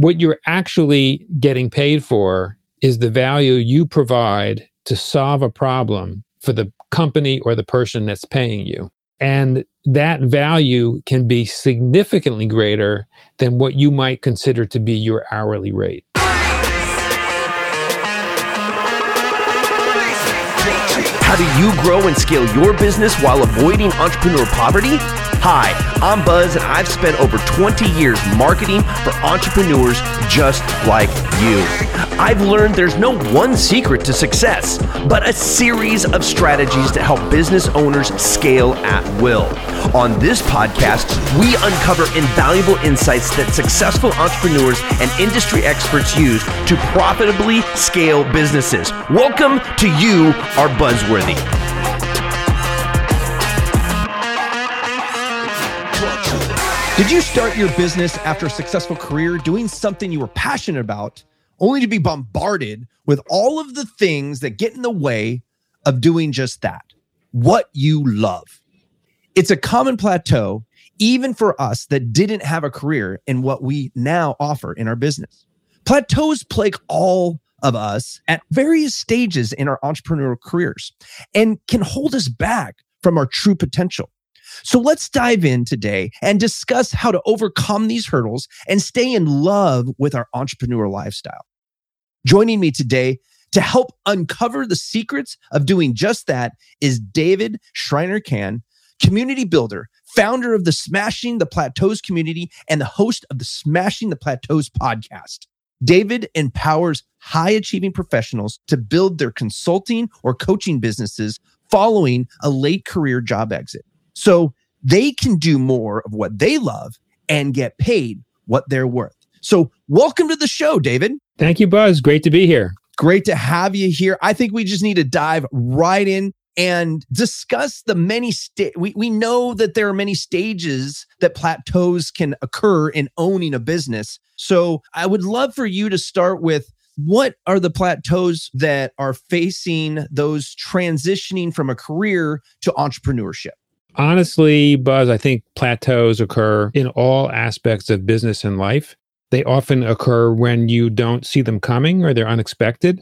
what you're actually getting paid for is the value you provide to solve a problem for the company or the person that's paying you. And that value can be significantly greater than what you might consider to be your hourly rate. How do you grow and scale your business while avoiding entrepreneur poverty? Hi, I'm Buzz, and I've spent over 20 years marketing for entrepreneurs just like you. I've learned there's no one secret to success, but a series of strategies to help business owners scale at will. On this podcast, we uncover invaluable insights that successful entrepreneurs and industry experts use to profitably scale businesses. Welcome to You Are Buzzworthy. Did you start your business after a successful career doing something you were passionate about, only to be bombarded with all of the things that get in the way of doing just that? What you love. It's a common plateau, even for us that didn't have a career in what we now offer in our business. Plateaus plague all of us at various stages in our entrepreneurial careers and can hold us back from our true potential. So let's dive in today and discuss how to overcome these hurdles and stay in love with our entrepreneur lifestyle. Joining me today to help uncover the secrets of doing just that is David Shriner-Cahn, community builder, founder of the Smashing the Plateaus community, and the host of the Smashing the Plateaus podcast. David empowers high achieving professionals to build their consulting or coaching businesses following a late career job exit. So they can do more of what they love and get paid what they're worth. So, welcome to the show, David. Thank you, Buzz. Great to be here. Great to have you here. I think we just need to dive right in and discuss the many sta- we, we know that there are many stages that plateaus can occur in owning a business so i would love for you to start with what are the plateaus that are facing those transitioning from a career to entrepreneurship Honestly, Buzz, I think plateaus occur in all aspects of business and life. They often occur when you don't see them coming or they're unexpected.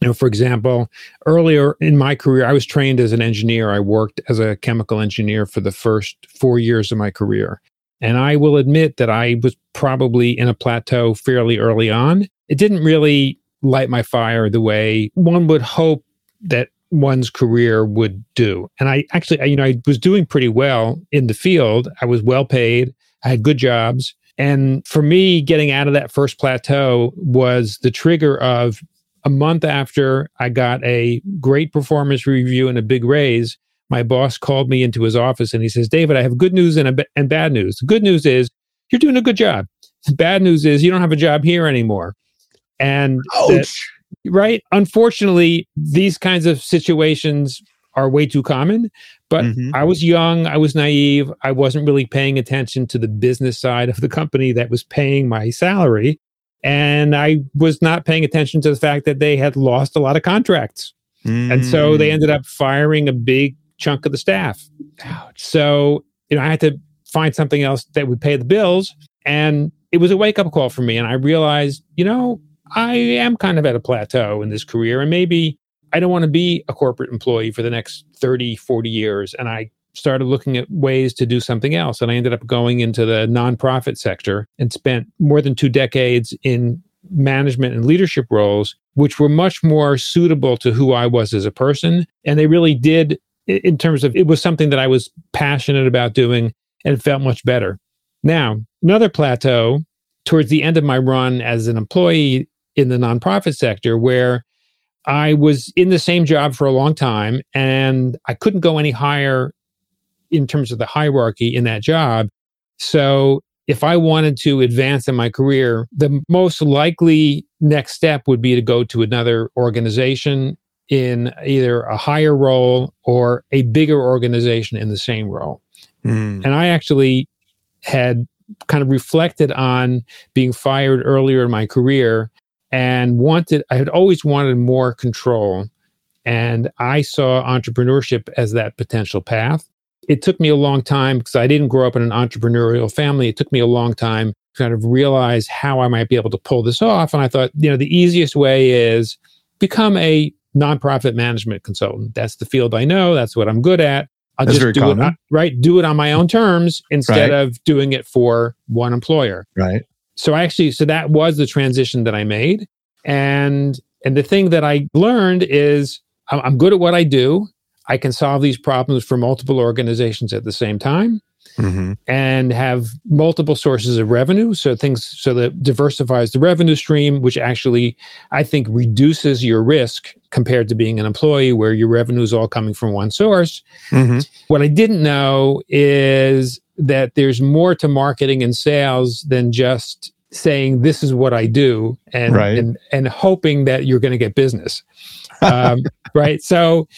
You know, for example, earlier in my career, I was trained as an engineer. I worked as a chemical engineer for the first four years of my career. And I will admit that I was probably in a plateau fairly early on. It didn't really light my fire the way one would hope that one's career would do. And I actually, you know, I was doing pretty well in the field. I was well paid. I had good jobs. And for me, getting out of that first plateau was the trigger of a month after I got a great performance review and a big raise. My boss called me into his office and he says, David, I have good news and, a, and bad news. The good news is you're doing a good job. The bad news is you don't have a job here anymore. And that, right? Unfortunately, these kinds of situations are way too common. But mm-hmm. I was young, I was naive, I wasn't really paying attention to the business side of the company that was paying my salary. And I was not paying attention to the fact that they had lost a lot of contracts. Mm. And so they mm. ended up firing a big chunk of the staff. Ouch. So, you know, I had to find something else that would pay the bills. And it was a wake up call for me. And I realized, you know, I am kind of at a plateau in this career and maybe I don't want to be a corporate employee for the next 30, 40 years. And I started looking at ways to do something else. And I ended up going into the nonprofit sector and spent more than two decades in management and leadership roles, which were much more suitable to who I was as a person. And they really did, in terms of it was something that I was passionate about doing and felt much better. Now, another plateau towards the end of my run as an employee in the nonprofit sector where I was in the same job for a long time and I couldn't go any higher in terms of the hierarchy in that job. So if I wanted to advance in my career, the most likely next step would be to go to another organization in either a higher role or a bigger organization in the same role. Mm. And I actually had kind of reflected on being fired earlier in my career and wanted, I had always wanted more control. And I saw entrepreneurship as that potential path. It took me a long time because I didn't grow up in an entrepreneurial family. It took me a long time to kind of realize how I might be able to pull this off. And I thought, you know, the easiest way is become a nonprofit management consultant. That's the field I know. That's what I'm good at. I'll That's just do common. it, right? Do it on my own terms instead Right. of doing it for one employer. Right. So I actually, so that was the transition that I made. And, and the thing that I learned is I'm, I'm good at what I do. I can solve these problems for multiple organizations at the same time Mm-hmm. and have multiple sources of revenue. So things so that diversifies the revenue stream, which actually I think reduces your risk compared to being an employee where your revenue is all coming from one source. Mm-hmm. What I didn't know is that there's more to marketing and sales than just saying this is what I do and Right. and, and hoping that you're going to get business. um, right. So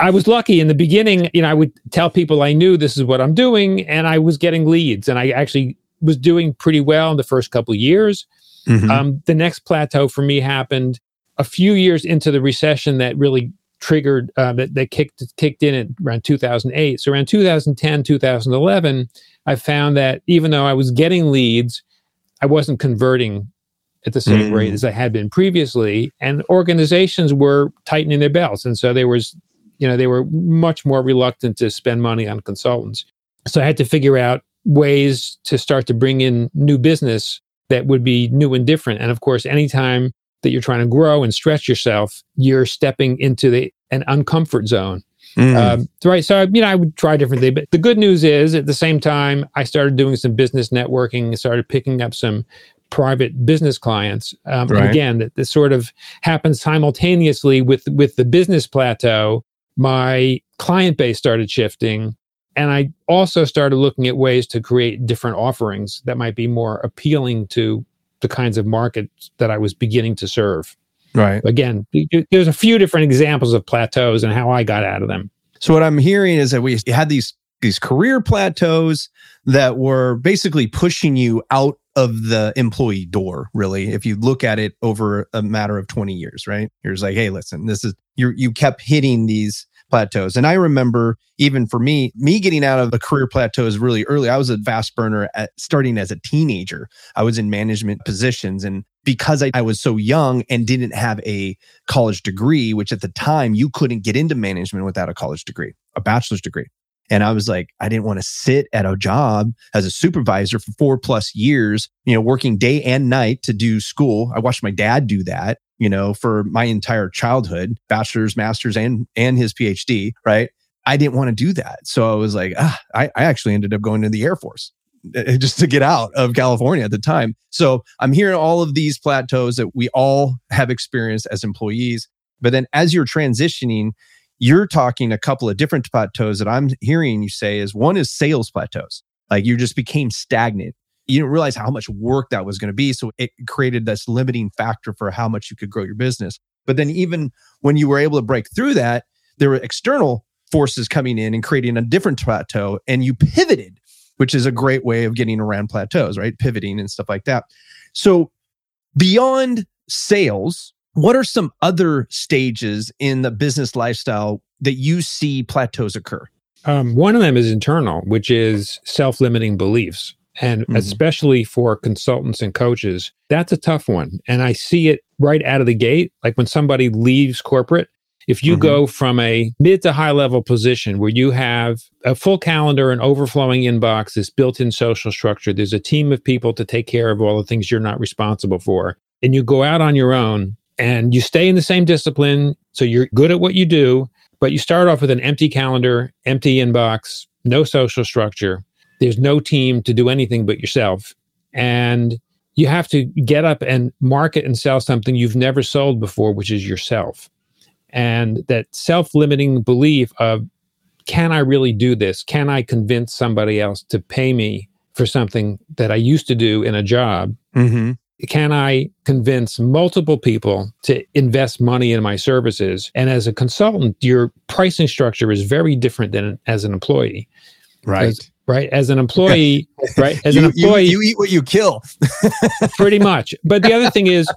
I was lucky in the beginning. You know, I would tell people I knew this is what I'm doing, and I was getting leads, and I actually was doing pretty well in the first couple of years. Mm-hmm. Um, the next plateau for me happened a few years into the recession that really triggered uh, that, that kicked kicked in at around 2008. So around 2010, 2011, I found that even though I was getting leads, I wasn't converting at the same Mm. rate as I had been previously, and organizations were tightening their belts, and so there was, you know, they were much more reluctant to spend money on consultants. So I had to figure out ways to start to bring in new business that would be new and different. And of course, anytime that you're trying to grow and stretch yourself, you're stepping into the an uncomfort zone. Mm. Um, right. So, you know, I would try different things. But the good news is at the same time, I started doing some business networking, started picking up some private business clients. Um, Right. And again, that this sort of happens simultaneously with, with the business plateau. My client base started shifting. And I also started looking at ways to create different offerings that might be more appealing to the kinds of markets that I was beginning to serve. right. Again, there's a few different examples of plateaus and how I got out of them. So what I'm hearing is that we had these these career plateaus that were basically pushing you out of the employee door really if you look at it over a matter of 20 years right you're just like hey listen this is you you kept hitting these plateaus. And i remember even for me me getting out of the career plateaus really early i was a fast burner at starting as a teenager. I was in management positions and because I, I was so young and didn't have a college degree which at the time you couldn't get into management without a college degree a bachelor's degree. And I was like, I didn't want to sit at a job as a supervisor for four plus years, you know, working day and night to do school. I watched my dad do that, you know, for my entire childhood, bachelor's, master's, and and his PhD, right? I didn't want to do that. So I was like, ah, I, I actually ended up going to the Air Force uh, just to get out of California at the time. So I'm hearing all of these plateaus that we all have experienced as employees. But then as you're transitioning, you're talking a couple of different plateaus that I'm hearing you say is one is sales plateaus. Like you just became stagnant. You didn't realize how much work that was going to be. So it created this limiting factor for how much you could grow your business. But then even when you were able to break through that, there were external forces coming in and creating a different plateau and you pivoted, which is a great way of getting around plateaus, right? Pivoting and stuff like that. So beyond sales, what are some other stages in the business lifestyle that you see plateaus occur? Um, one of them is internal, which is self limiting beliefs. And Mhm. especially for consultants and coaches, that's a tough one. And I see it right out of the gate. Like when somebody leaves corporate, if you Mhm. go from a mid to high level position where you have a full calendar, and overflowing inbox, this built in social structure, there's a team of people to take care of all the things you're not responsible for, and you go out on your own and you stay in the same discipline. So you're good at what you do, but you start off with an empty calendar, empty inbox, no social structure. There's no team to do anything but yourself. And you have to get up and market and sell something you've never sold before, which is yourself. And that self limiting belief of, can I really do this? Can I convince somebody else to pay me for something that I used to do in a job? Mm-hmm. can I convince multiple people to invest money in my services? And as a consultant, your pricing structure is very different than as an employee, As- right? As an employee, right? As you, an you- employee, you, eat what you kill. pretty much. But the other thing is,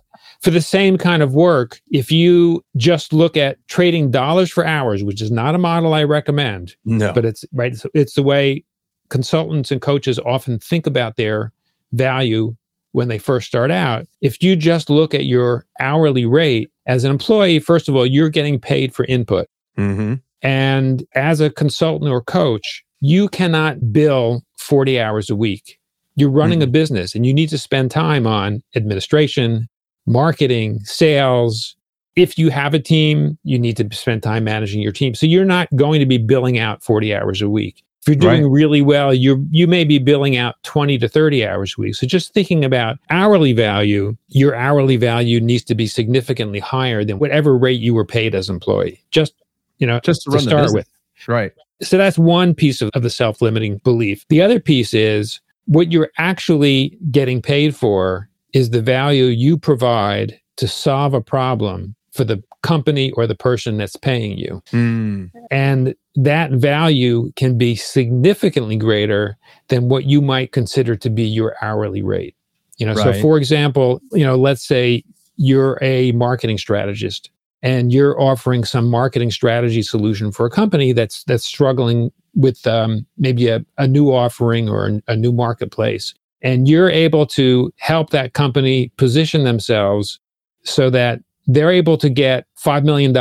for the same kind of work, if you just look at trading dollars for hours, which is not a model I recommend, No. but it's right. It's, it's the way consultants and coaches often think about their value when they first start out. If you just look at your hourly rate as an employee, first of all, you're getting paid for input. Mm-hmm. And as a consultant or coach, you cannot bill 40 hours a week. You're running a mm-hmm. business and you need to spend time on administration, marketing, sales. If you have a team, you need to spend time managing your team. So you're not going to be billing out 40 hours a week. If you're doing really well, you you may be billing out 20 to 30 hours a week. So just thinking about hourly value, your hourly value needs to be significantly higher than whatever rate you were paid as employee. Just, you know, Just to to start with. Right. So that's one piece of, of the self limiting belief. The other piece is what you're actually getting paid for is the value you provide to solve a problem for the company or the person that's paying you. Mm. And that value can be significantly greater than what you might consider to be your hourly rate. You know, so for example, you know, let's say you're a marketing strategist and you're offering some marketing strategy solution for a company that's that's struggling with um, maybe a, a new offering or a, a new marketplace and you're able to help that company position themselves so that they're able to get $5 million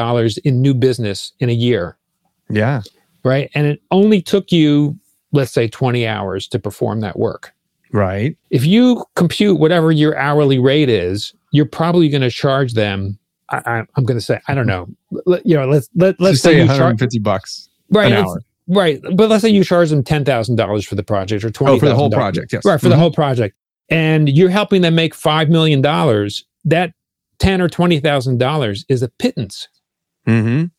in new business in a year Yeah. right and it only took you let's say 20 hours to perform that work Right. if you compute whatever your hourly rate is you're probably going to charge them I, I, i'm going to say i don't know Let- you know let's let, let's say say you charge 150 bucks right an hour. right but let's say you charge them $10000 for the project or $20000 Oh, for the whole project. Yes. right for the Mhm. whole project and you're helping them make $5 million that 10 or $20000 is a pittance Mhm.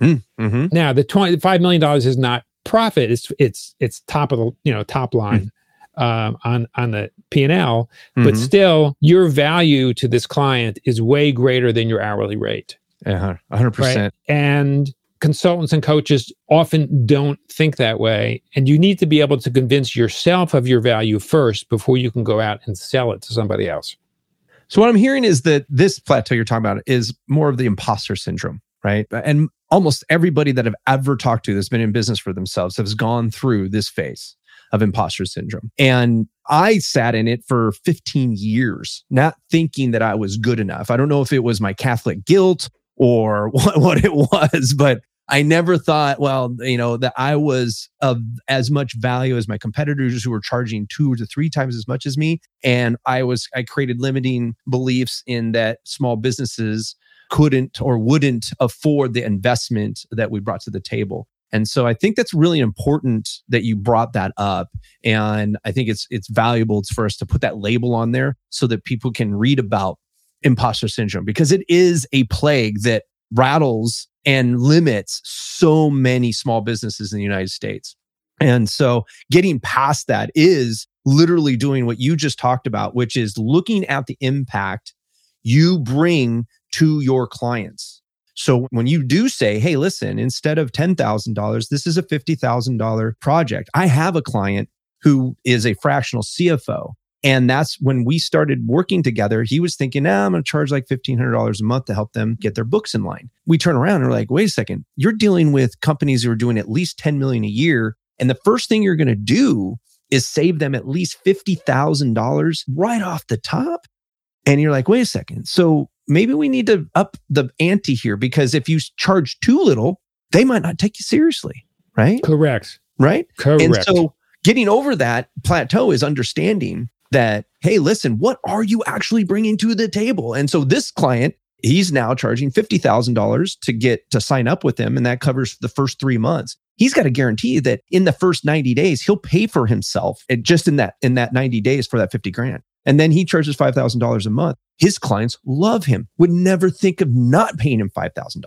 Mm. Mhm. now the 20 $5 million is not profit it's it's it's top of the you know top line um, on on the p&l but Mhm. still your value to this client is way greater than your hourly rate Uh-huh. 100%. right and consultants and coaches often don't think that way and you need to be able to convince yourself of your value first before you can go out and sell it to somebody else So what I'm hearing is that this plateau you're talking about is more of the imposter syndrome, right? And almost everybody that I've ever talked to that's been in business for themselves has gone through this phase of imposter syndrome. And I sat in it for 15 years, not thinking that I was good enough. I don't know if it was my Catholic guilt or what, what it was, but I never thought, well, you know, that I was of as much value as my competitors who were charging two to three times as much as me and i was i created limiting beliefs in that small businesses couldn't or wouldn't afford the investment that we brought to the table and so i think that's really important that you brought that up and i think it's it's valuable for us to put that label on there so that people can read about imposter syndrome because it is a plague that rattles and limits so many small businesses in the united states and so getting past that is literally doing what you just talked about, which is looking at the impact you bring to your clients. So when you do say, hey, listen, instead of $10,000, this is a $50,000 project. I have a client who is a fractional CFO. And that's when we started working together. He was thinking, nah, I'm going to charge like $1,500 a month to help them get their books in line. We turn around and we're like, wait a second, you're dealing with companies who are doing at least 10 million a year. And the first thing you're going to do is save them at least $50,000 right off the top. And you're like, wait a second. So maybe we need to up the ante here because if you charge too little, they might not take you seriously. Right. correct Right. correct And so getting over that plateau is understanding that, hey, listen, what are you actually bringing to the table? And so this client, he's now charging $50,000 to get to sign up with him. And that covers the first three months. He's got a guarantee that in the first 90 days, he'll pay for himself and just in that, in that 90 days for that 50 grand. And then he charges $5,000 a month. His clients love him, would never think of not paying him $5,000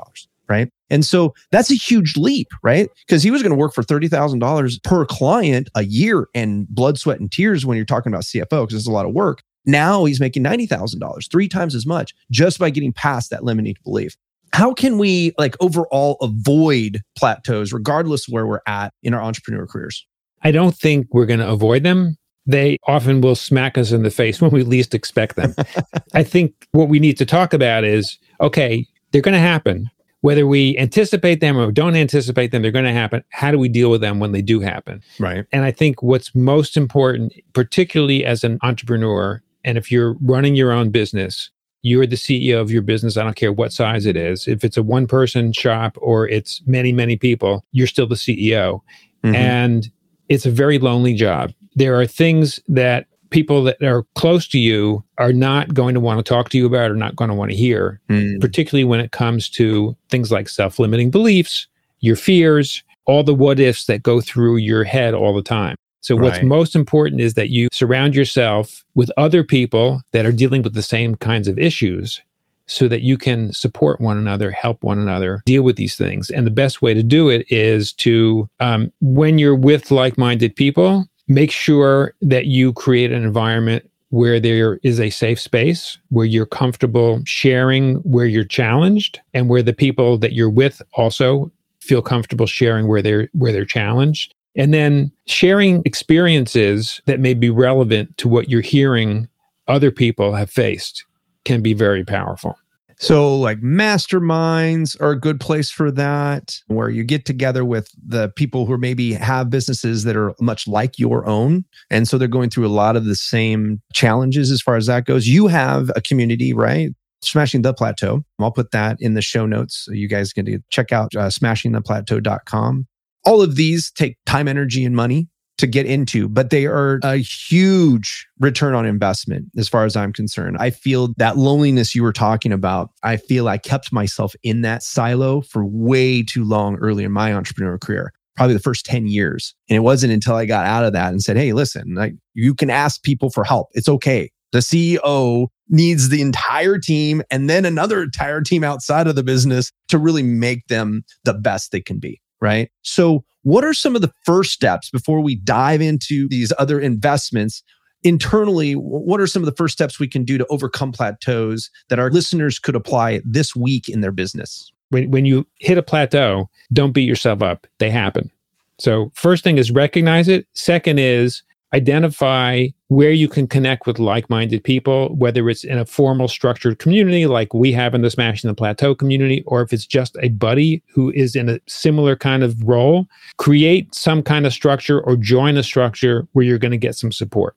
right? And so that's a huge leap, right? Because he was going to work for $30,000 per client a year and blood, sweat, and tears when you're talking about CFO, because it's a lot of work. Now he's making $90,000, three times as much just by getting past that limiting belief. How can we like overall avoid plateaus, regardless of where we're at in our entrepreneur careers? I don't think we're going to avoid them. They often will smack us in the face when we least expect them. I think what we need to talk about is okay, they're going to happen. Whether we anticipate them or don't anticipate them, they're going to happen. How do we deal with them when they do happen? Right. And I think what's most important, particularly as an entrepreneur And if you're running your own business, you're the CEO of your business. I don't care what size it is. If it's a one person shop or it's many, many people, you're still the CEO. Mm-hmm. And it's a very lonely job. There are things that people that are close to you are not going to want to talk to you about or not going to want to hear, mm. particularly when it comes to things like self limiting beliefs, your fears, all the what ifs that go through your head all the time. So, what's right. most important is that you surround yourself with other people that are dealing with the same kinds of issues so that you can support one another, help one another, deal with these things. And the best way to do it is to, um, when you're with like minded people, make sure that you create an environment where there is a safe space, where you're comfortable sharing where you're challenged, and where the people that you're with also feel comfortable sharing where they're where they're challenged. And then sharing experiences that may be relevant to what you're hearing other people have faced can be very powerful. So, like masterminds are a good place for that, where you get together with the people who maybe have businesses that are much like your own. And so they're going through a lot of the same challenges as far as that goes. You have a community, right? Smashing the Plateau. I'll put that in the show notes. So you guys can check out uh, smashingtheplateau.com. All of these take time, energy, and money to get into, but they are a huge return on investment as far as I'm concerned. I feel that loneliness you were talking about. I feel I kept myself in that silo for way too long early in my entrepreneurial career. Probably the first 10 years. And it wasn't until I got out of that and said, Hey, listen, like you can ask people for help. It's okay. The CEO needs the entire team and then another entire team outside of the business to really make them the best they can be. Right. So what are some of the first steps before we dive into these other investments? Internally, what are some of the first steps we can do to overcome plateaus that our listeners could apply this week in their business? When, when you hit a plateau, don't beat yourself up. They happen. So, first thing is recognize it. Second is identify where you can connect with like-minded people whether it's in a formal structured community like we have in the smashing the plateau community or if it's just a buddy who is in a similar kind of role create some kind of structure or join a structure where you're going to get some support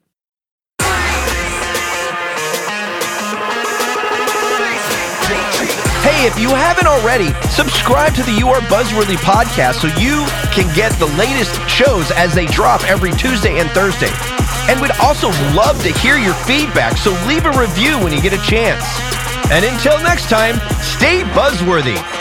Hey, if you haven't already, subscribe to the You Are Buzzworthy podcast so you can get the latest shows as they drop every Tuesday and Thursday. And we'd also love to hear your feedback, so leave a review when you get a chance. And until next time, stay buzzworthy.